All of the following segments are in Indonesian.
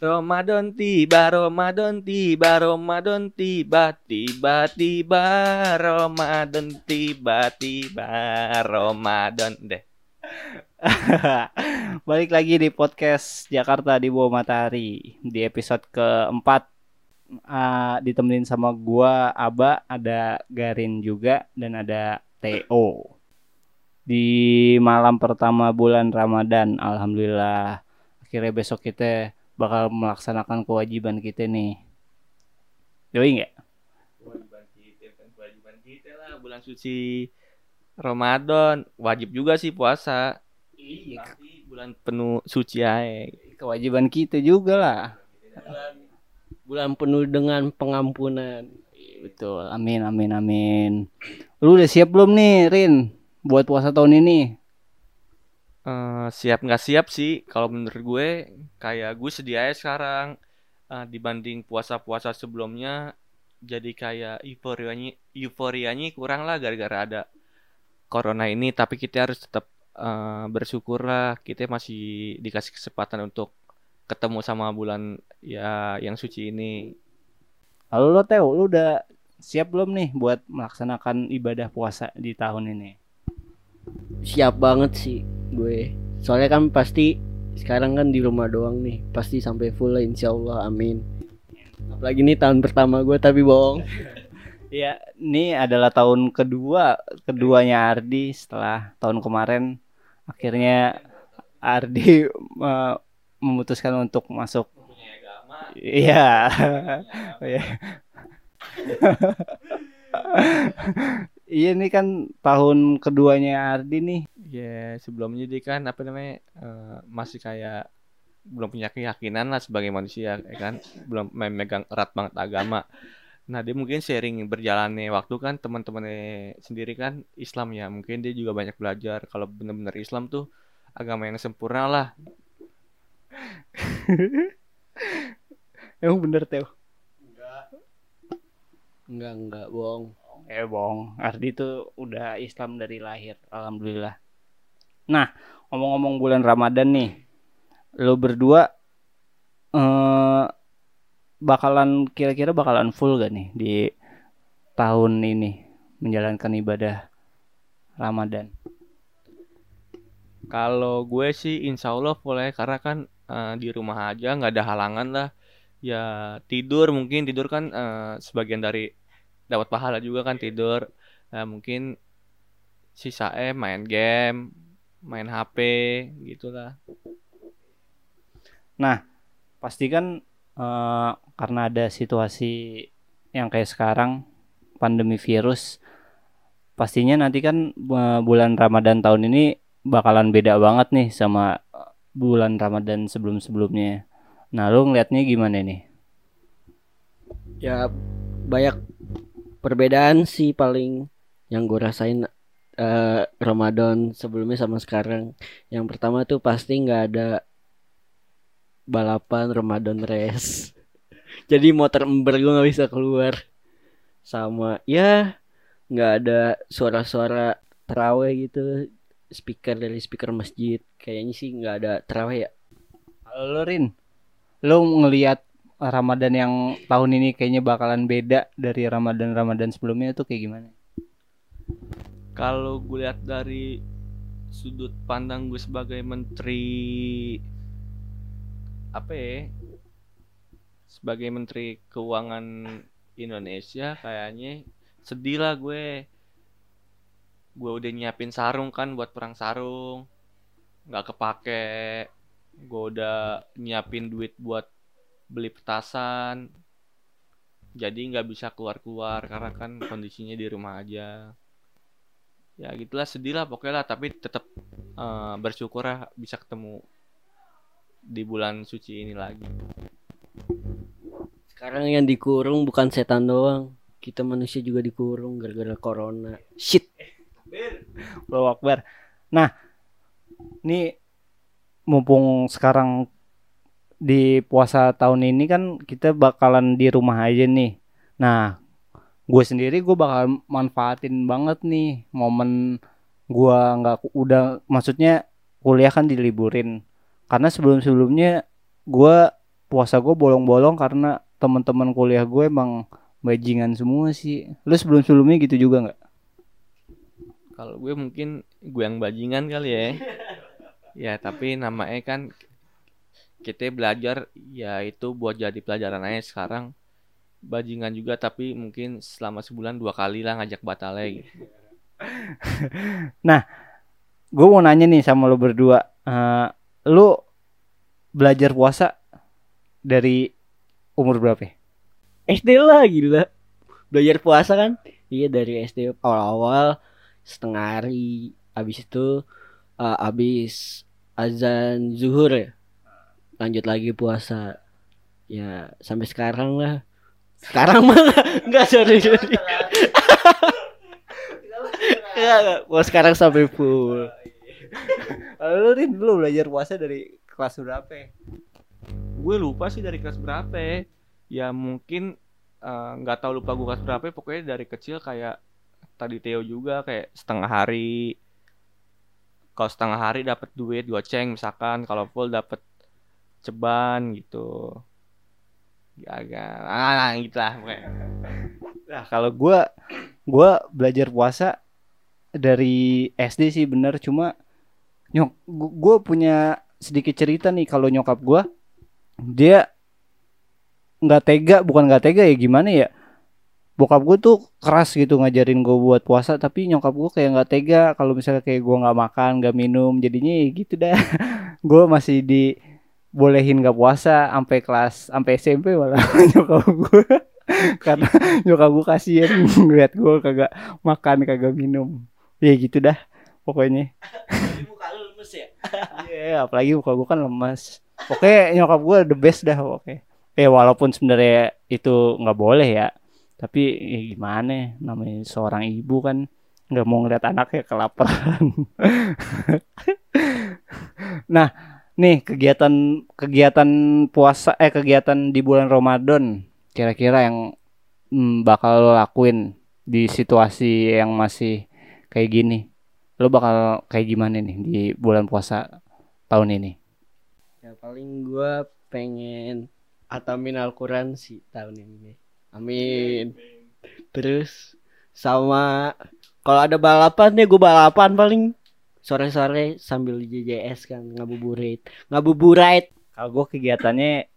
Ramadan tiba, Ramadan tiba, Ramadan tiba, tiba tiba, Ramadan tiba tiba, Ramadan deh. Balik lagi di podcast Jakarta di bawah matahari di episode keempat uh, ditemenin sama gua Aba, ada Garin juga dan ada Theo. Di malam pertama bulan Ramadan, alhamdulillah akhirnya besok kita bakal melaksanakan kewajiban kita nih. Yoi nggak? Kewajiban kita kan kewajiban kita lah bulan suci Ramadan wajib juga sih puasa. Iya. Tapi bulan penuh suci aja. Kewajiban kita juga lah. bulan penuh dengan pengampunan. Betul. Amin amin amin. Lu udah siap belum nih, Rin? Buat puasa tahun ini? Eh, siap nggak siap sih kalau menurut gue kayak gue sedia aja sekarang. Eh, dibanding puasa-puasa sebelumnya jadi kayak euforianya euforianya kurang lah gara-gara ada corona ini. Tapi kita harus tetap eh, bersyukur lah kita masih dikasih kesempatan untuk ketemu sama bulan ya yang suci ini. Halo lo Teo, lu udah siap belum nih buat melaksanakan ibadah puasa di tahun ini? Siap banget sih gue. Soalnya kan pasti sekarang kan di rumah doang nih. Pasti sampai full lah insya Allah. Amin. Apalagi ini tahun pertama gue tapi bohong. Ya, ini adalah tahun kedua keduanya Ardi setelah tahun kemarin akhirnya Ardi eh, memutuskan untuk masuk Iya. Iya. Iya nih kan tahun keduanya Ardi nih. ya sebelumnya dia kan apa namanya eh, masih kayak belum punya keyakinan lah sebagai manusia ya kan belum memegang erat banget agama nah dia mungkin sharing berjalannya waktu kan teman-temannya sendiri kan Islam ya mungkin dia juga banyak belajar kalau bener-bener Islam tuh agama yang sempurna lah Emang bener Teo? Enggak enggak bohong. Eh bohong, Ardi tuh udah Islam dari lahir, alhamdulillah. Nah, ngomong-ngomong bulan Ramadan nih, lo berdua eh bakalan kira-kira bakalan full gak nih di tahun ini menjalankan ibadah Ramadan? Kalau gue sih insya Allah boleh karena kan eh, di rumah aja nggak ada halangan lah. Ya tidur mungkin tidur kan eh, sebagian dari dapat pahala juga kan tidur. Nah, mungkin sisanya main game, main HP gitulah. Pasti kan eh, karena ada situasi yang kayak sekarang pandemi virus, pastinya nanti kan eh, bulan Ramadan tahun ini bakalan beda banget nih sama eh, bulan Ramadan sebelum-sebelumnya. Nah, lu ngeliatnya gimana nih? Ya banyak perbedaan sih paling yang gue rasain eh, Ramadan sebelumnya sama sekarang. Yang pertama tuh pasti nggak ada balapan Ramadan race. Jadi motor ember gue nggak bisa keluar. Sama ya nggak ada suara-suara terawih gitu. Speaker dari speaker masjid. Kayaknya sih nggak ada terawih ya. Lu Rin, lu ngelihat Ramadan yang tahun ini kayaknya bakalan beda dari Ramadan-Ramadan sebelumnya itu kayak gimana? Kalau gue lihat dari sudut pandang gue sebagai menteri apa ya? Sebagai menteri keuangan Indonesia kayaknya sedih lah gue. Gue udah nyiapin sarung kan buat perang sarung. nggak kepake. Gue udah nyiapin duit buat beli petasan. Jadi nggak bisa keluar-keluar karena kan kondisinya di rumah aja. Ya gitulah sedih lah pokoknya lah tapi tetap eh, bersyukur lah bisa ketemu di bulan suci ini lagi. Sekarang yang dikurung bukan setan doang. Kita manusia juga dikurung gara-gara corona. Shit. Allahu Akbar. Nah, ini mumpung sekarang di puasa tahun ini kan kita bakalan di rumah aja nih. Nah, gue sendiri gue bakal manfaatin banget nih momen gua nggak udah maksudnya kuliah kan diliburin karena sebelum sebelumnya gua puasa gue bolong-bolong karena teman-teman kuliah gue emang bajingan semua sih. Lu sebelum-sebelumnya gitu juga nggak? Kalau gue mungkin gue yang bajingan kali ya. ya tapi namanya kan kita belajar ya itu buat jadi pelajaran aja sekarang bajingan juga tapi mungkin selama sebulan dua kali lah ngajak batalnya gitu. Gue mau nanya nih sama lu berdua. Eh, lu belajar puasa dari umur berapa? ya? SD lah gila belajar puasa kan iya dari SD awal-awal setengah hari habis itu eh, habis azan zuhur ya lanjut lagi puasa. Ya sampai sekarang lah. Sekarang mah nggak sorry sorry. Nggak, nggak. Gua sekarang sampai full. Kalau lu Rin, lu belajar puasa dari kelas berapa? gue lupa sih dari kelas berapa. Ya, mungkin eh, nggak tahu lupa gue kelas berapa. Ya, pokoknya dari kecil kayak tadi Theo juga kayak setengah hari. Kalau setengah hari dapat duit goceng misalkan. Kalau full dapat ceban gitu. Agak ah gitu lah pokoknya. Nah, kalau gua gua belajar puasa dari SD sih bener. Cuma nyok gu- gua punya sedikit cerita nih kalau nyokap gua. Dia nggak tega bukan nggak tega ya gimana ya? Bokap gue tuh keras gitu ngajarin gue buat puasa tapi nyokap gue kayak nggak tega. Kalau misalnya kayak gue nggak makan nggak minum jadinya ya gitu dah. Gue masih dibolehin nggak puasa sampai kelas sampai SMP malah nyokap gue karena nyokap gue kasihan ngeliat gue kagak makan kagak minum ya gitu dah pokoknya muka lu lemes ya Iya, apalagi muka gue kan lemas. Oke, nyokap gue the best dah, oke. Eh, walaupun sebenarnya itu nggak boleh ya. Tapi ya gimana, namanya seorang ibu kan nggak mau ngeliat anaknya kelaparan. nah, nih kegiatan kegiatan puasa eh kegiatan di bulan Ramadan kira-kira yang mm, bakal lo lakuin di situasi yang masih kayak gini. Lo bakal kayak gimana nih di bulan puasa tahun ini? ya paling gua pengen atamin Al-Quran sih tahun ini amin terus sama kalau ada balapan ya gue balapan paling sore-sore sambil JJS kan ngabuburit. Ngabuburit. Kalau gue kegiatannya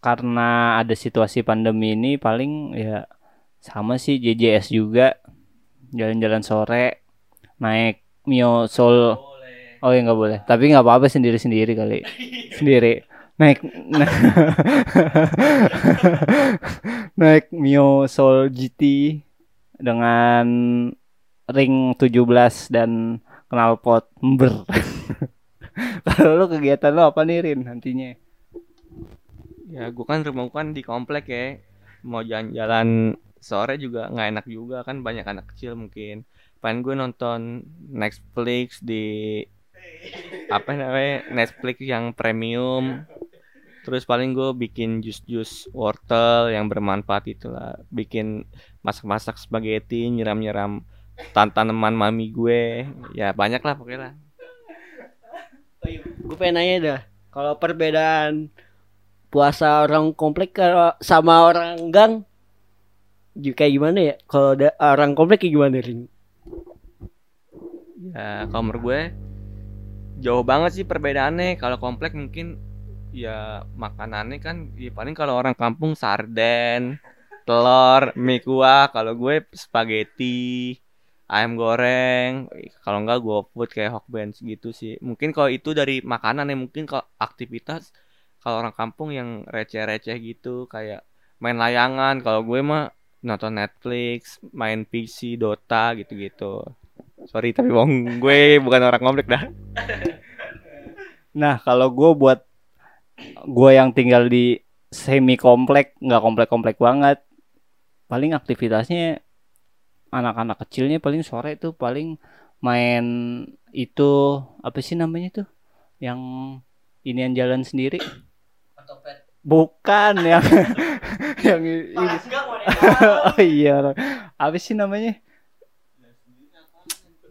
karena ada situasi pandemi ini paling ya sama sih JJS juga. Jalan-jalan sore naik Mio Soul oh ya nggak boleh. Tapi nggak apa-apa sendiri-sendiri kali. Sendiri. Naik na- naik Mio Soul GT dengan ring 17 dan knalpot ber kalau lu kegiatan lu apa nih Rin nantinya? Ya gue kan rumah gua kan di komplek ya. Mau jalan-jalan sore juga nggak enak juga kan banyak anak kecil mungkin. Pengen gue nonton Netflix di apa namanya Netflix yang premium. Terus paling gue bikin jus-jus wortel yang bermanfaat itulah. Bikin masak-masak spaghetti nyiram-nyiram tan tanaman mami gue. Ya banyak lah pokoknya lah. Gue pengen nanya dah kalau perbedaan puasa orang komplek sama orang gang kayak gimana ya? Kalau ada orang komplek kayak gimana ring Ya, kalau menurut gue jauh banget sih perbedaannya. Kalau komplek mungkin ya makanannya kan ya paling kalau orang kampung sarden, telur, mie kuah. Kalau gue spaghetti, ayam goreng. Kalau enggak gue food kayak hokbenz gitu sih. Mungkin kalau itu dari makanan ya mungkin kalau aktivitas kalau orang kampung yang receh-receh gitu kayak main layangan. Kalau gue mah nonton Netflix, main PC, Dota gitu-gitu. Sorry tapi wong gue bukan orang komplek dah. Nah, kalau gue buat gue yang tinggal di semi komplek, nggak komplek-komplek banget, paling aktivitasnya anak-anak kecilnya paling sore itu paling main itu apa sih namanya tuh, yang inian jalan sendiri? Bukan yang yang ini. oh iya, apa sih namanya?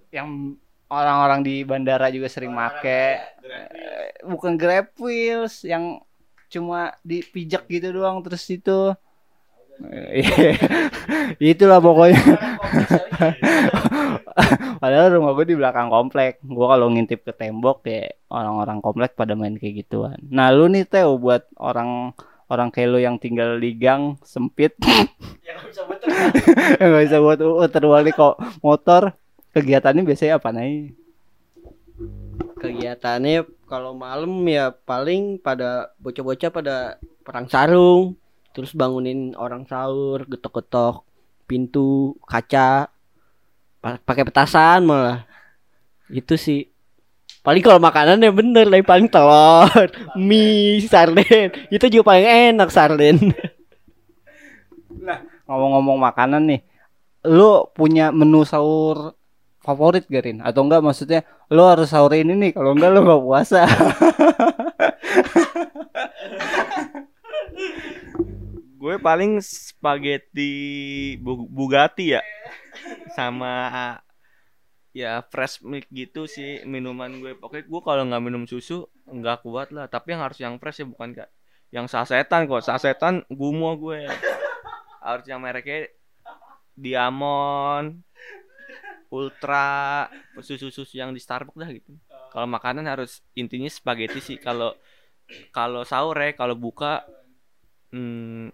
Yang orang-orang di bandara juga sering make. Eh, bukan Grab Wheels yang cuma dipijak gitu doang terus itu itulah pokoknya. Padahal rumah gue di belakang komplek. Gue kalau ngintip ke tembok ya orang-orang komplek pada main kayak gituan. Nah lu nih Teo buat orang orang kayak lu yang tinggal di gang sempit. Yang nggak bisa buat muter balik kok. Motor kegiatannya biasanya apa nih kegiatannya kalau malam ya paling pada bocah-bocah pada perang sarung terus bangunin orang sahur getok-getok pintu kaca pa- pakai petasan malah. Itu sih. Paling kalau makanan ya bener lah paling telur mie sarden. Itu juga paling enak sarden. Ngomong-ngomong makanan nih lu punya menu sahur favorit Garin atau enggak maksudnya lu harus sahur ini nih kalau enggak lu nggak puasa gue paling spaghetti Bu- Bugatti ya. Sama ya fresh milk gitu sih minuman gue. Pokoknya gue kalau nggak minum susu nggak kuat lah. Tapi yang harus yang fresh ya bukan kak yang sasetan kok. Sasetan gumo gue. Harus yang mereknya diamond ultra susu-susu yang di Starbucks dah gitu. Kalau makanan harus intinya spaghetti sih. Kalau kalau sahur ya kalau buka hmm,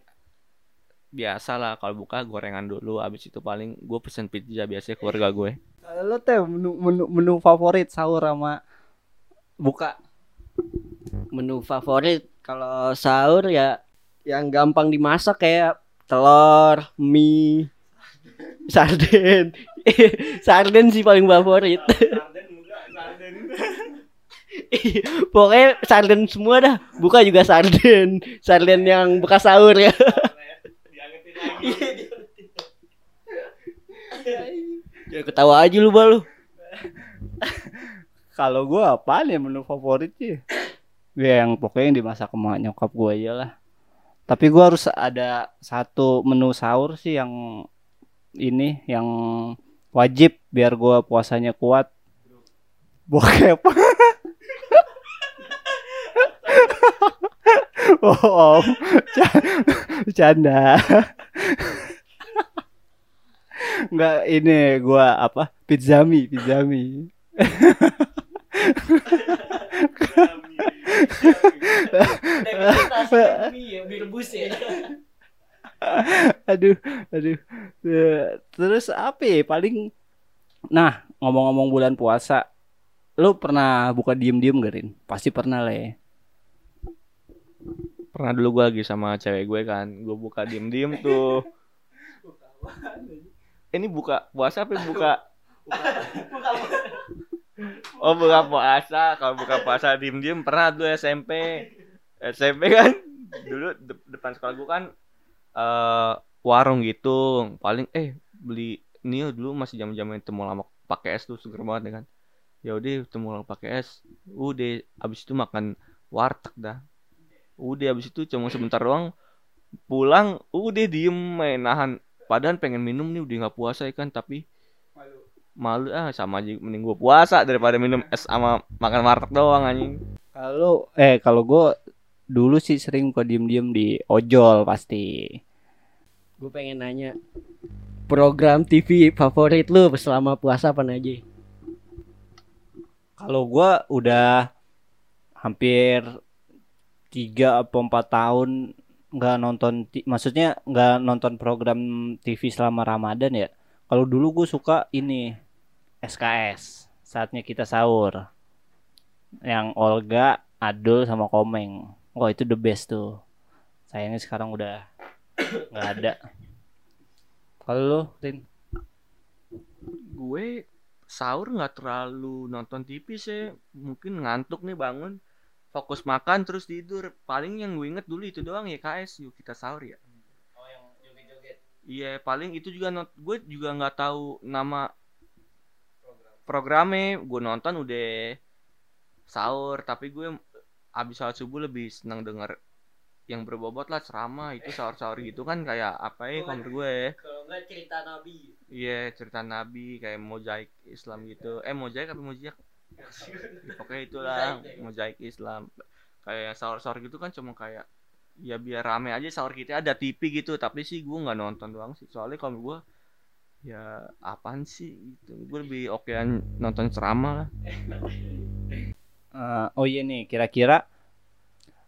biasa lah kalau buka gorengan dulu abis itu paling gue pesen pizza biasanya keluarga gue. Lu teh menu, menu menu favorit sahur sama buka? Menu favorit kalau sahur ya yang gampang dimasak kayak telur mie sarden. Sarden sih paling favorit. Pokoknya sarden semua dah. Buka juga sarden. Sarden yang bekas sahur ya ya ketawa aja lu balu kalau gua apa ya menu favorit sih? Ya yang pokoknya yang dimasak sama nyokap gua aja lah. Tapi gua harus ada satu menu sahur sih yang ini yang wajib biar gua puasanya kuat. Bokep. Oh om. Canda Enggak ini gua apa pizzami pizzami. Aduh aduh. Ya, terus apa ya paling nah ngomong-ngomong bulan puasa lu pernah buka diem-diem gak Rin? pasti pernah lah ya. Pernah dulu gue lagi sama cewek gue kan gue buka diem diem tuh ini buka puasa apa buka? Oh buka puasa. Kalau buka puasa diem diem pernah dulu SMP SMP kan dulu de- depan sekolah gue kan eh warung gitu. Paling eh beli ini dulu masih zaman zaman temu lama pakai es tuh seger banget ya kan. Ya udah temu lama pakai es. Udah abis itu makan warteg dah. Udah abis itu cuma sebentar doang pulang udah diem main nahan padahal pengen minum nih udah nggak puasa ya kan tapi malu. ah sama aja mending gua puasa daripada minum es sama makan warteg doang anjing. Kalau eh kalau gue dulu sih sering buka diem-diem di ojol pasti. Gue pengen nanya program TV favorit lu selama puasa apa aja? Kalau gua udah hampir tiga atau empat tahun nggak nonton, maksudnya nggak nonton program TV selama Ramadan ya. Kalau dulu gue suka ini SKS, saatnya kita sahur, yang Olga, Adul sama Komeng. Wah itu the best tuh. Sayangnya sekarang udah nggak ada. Kalau lu, Rin? gue sahur nggak terlalu nonton TV sih mungkin ngantuk nih bangun fokus makan terus tidur paling yang gue inget dulu itu doang ya KS yuk kita sahur ya iya paling itu juga not gue juga nggak tahu nama programnya gue nonton udah sahur tapi gue abis sholat subuh lebih senang denger yang berbobot lah ceramah itu sahur-sahur gitu kan kayak apa ya kalau menurut gue Kalau enggak cerita Nabi. Iya cerita Nabi kayak mozaik Islam gitu. Eh mozaik apa mozaik? Ya, Pokoknya itulah mozaik. Islam. kayak sahur-sahur gitu kan cuma kayak ya biar rame aja sahur kita ada TV gitu tapi sih gue nggak nonton doang sih. Soalnya kalau gue ya apaan sih gitu. Gue lebih okean nonton ceramah lah. Eh, oh iya nih, kira-kira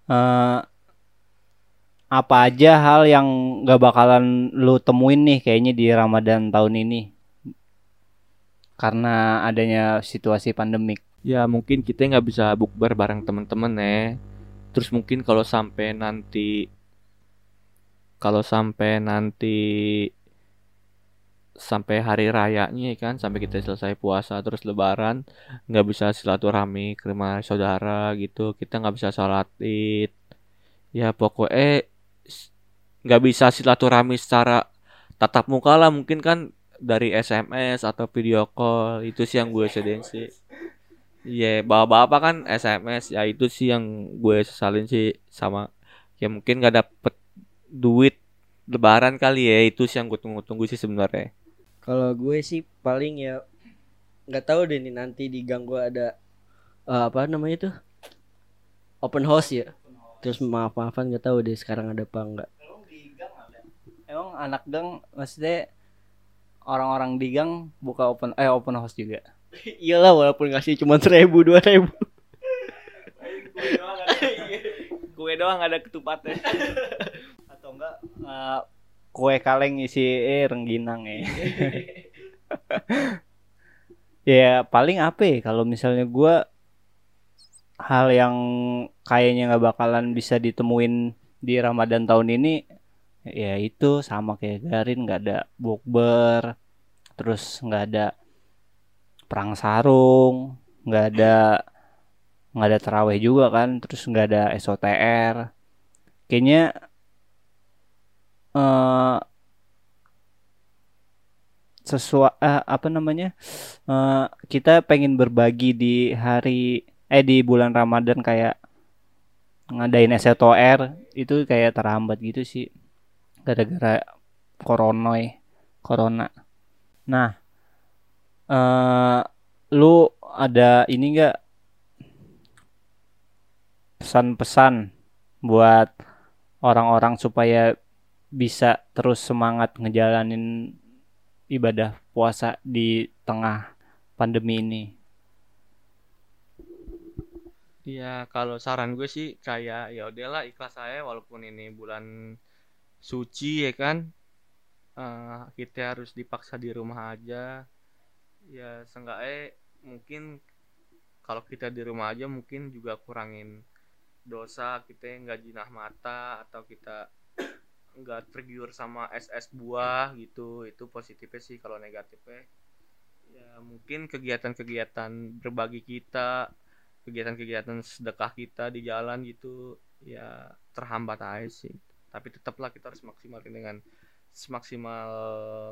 eh apa aja hal yang gak bakalan lu temuin nih kayaknya di Ramadan tahun ini karena adanya situasi pandemik. ya mungkin kita nggak bisa bukber bareng temen-temen ya terus mungkin kalau sampai nanti kalau sampai nanti sampai hari rayanya ya kan sampai kita selesai puasa terus lebaran nggak bisa silaturahmi ke rumah saudara gitu kita nggak bisa sholat id ya pokoknya nggak bisa silaturahmi secara tatap muka lah mungkin kan dari SMS atau video call itu sih yang gue sedain sih Iya, bapak-bapak kan SMS ya itu sih yang gue sesalin sih sama ya mungkin gak dapet duit lebaran kali ya itu sih yang gue tunggu-tunggu sih sebenarnya. Kalau gue sih paling ya nggak tahu deh nih nanti di gang gue ada eh, apa namanya tuh open house ya. Terus maaf maafan nggak tahu deh sekarang ada apa enggak. Emang anak gang maksudnya orang-orang di gang buka open eh open house juga. Iyalah walaupun ngasih cuma seribu dua ribu. Gue doang ada ketupatnya. Atau enggak eh, kue kaleng isi eh rengginang ya. ya paling apa ya kalau misalnya gua hal yang kayaknya nggak bakalan bisa ditemuin di Ramadan tahun ini ya itu sama kayak Garin nggak ada bukber terus nggak ada perang sarung nggak ada nggak ada terawih juga kan terus nggak ada SOTR kayaknya eh sesuai apa namanya eh, kita pengen berbagi di hari eh di bulan Ramadan kayak ngadain SOTR itu kayak terhambat gitu sih gara-gara koronoy corona nah eh lu ada ini enggak pesan-pesan buat orang-orang supaya bisa terus semangat ngejalanin ibadah puasa di tengah pandemi ini. Iya, kalau saran gue sih kayak ya udahlah ikhlas saya walaupun ini bulan suci ya kan. Eh, kita harus dipaksa di rumah aja. Ya seenggaknya mungkin kalau kita di rumah aja mungkin juga kurangin dosa kita nggak jinah mata atau kita nggak tergiur sama es-es buah gitu itu positifnya sih kalau negatifnya ya mungkin kegiatan-kegiatan berbagi kita kegiatan-kegiatan sedekah kita di jalan gitu ya terhambat aja sih tapi tetaplah kita harus maksimalkan dengan semaksimal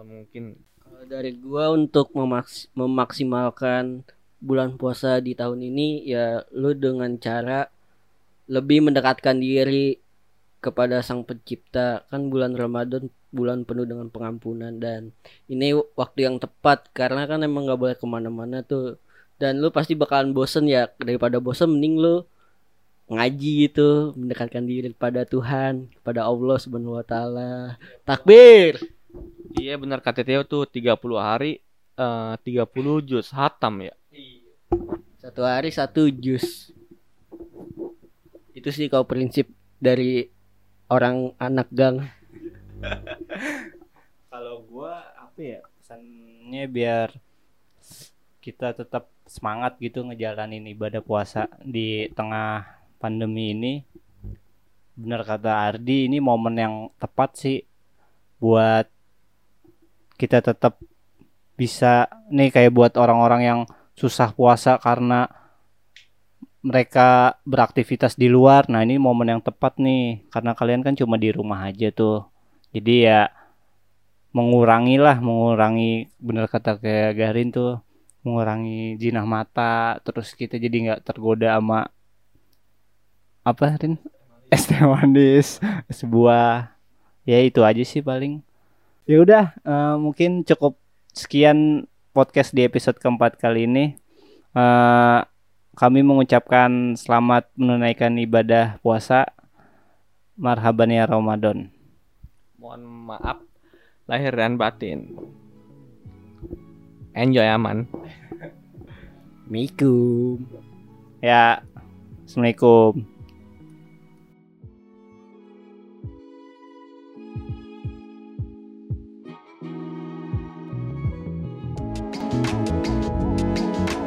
mungkin. Dari gua untuk memaks- memaksimalkan bulan puasa di tahun ini ya lu dengan cara lebih mendekatkan diri kepada Sang Pencipta. Kan bulan Ramadan bulan penuh dengan pengampunan dan ini waktu yang tepat karena kan emang nggak boleh ke mana-mana tuh. Dan lu pasti bakalan bosen ya. Daripada bosen mending lu ngaji gitu mendekatkan diri kepada Tuhan kepada Allah Subhanahu Wa Taala takbir iya benar kata Theo tuh 30 hari eh 30 juz hatam ya Satu hari satu jus. Itu sih kalau prinsip dari orang anak gang. Kalau gua apa ya pesannya biar kita tetap semangat gitu ngejalanin ibadah puasa di tengah pandemi ini. Bener kata Ardi, ini momen yang tepat sih buat kita tetap bisa nih kayak buat orang-orang yang susah puasa karena mereka beraktivitas di luar. Nah, ini momen yang tepat nih karena kalian kan cuma di rumah aja tuh. Jadi ya mengurangi lah, mengurangi bener kata kayak Garin tuh, mengurangi jinah mata, terus kita jadi nggak tergoda sama apa Rin? Es teh manis es buah. Ya itu aja sih paling. Ya udah uh, mungkin cukup sekian podcast di episode keempat kali ini. Uh, kami mengucapkan selamat menunaikan ibadah puasa. Marhaban ya Ramadan. Mohon maaf lahir dan batin. Enjoy aman. Mikum. Ya Assalamualaikum. you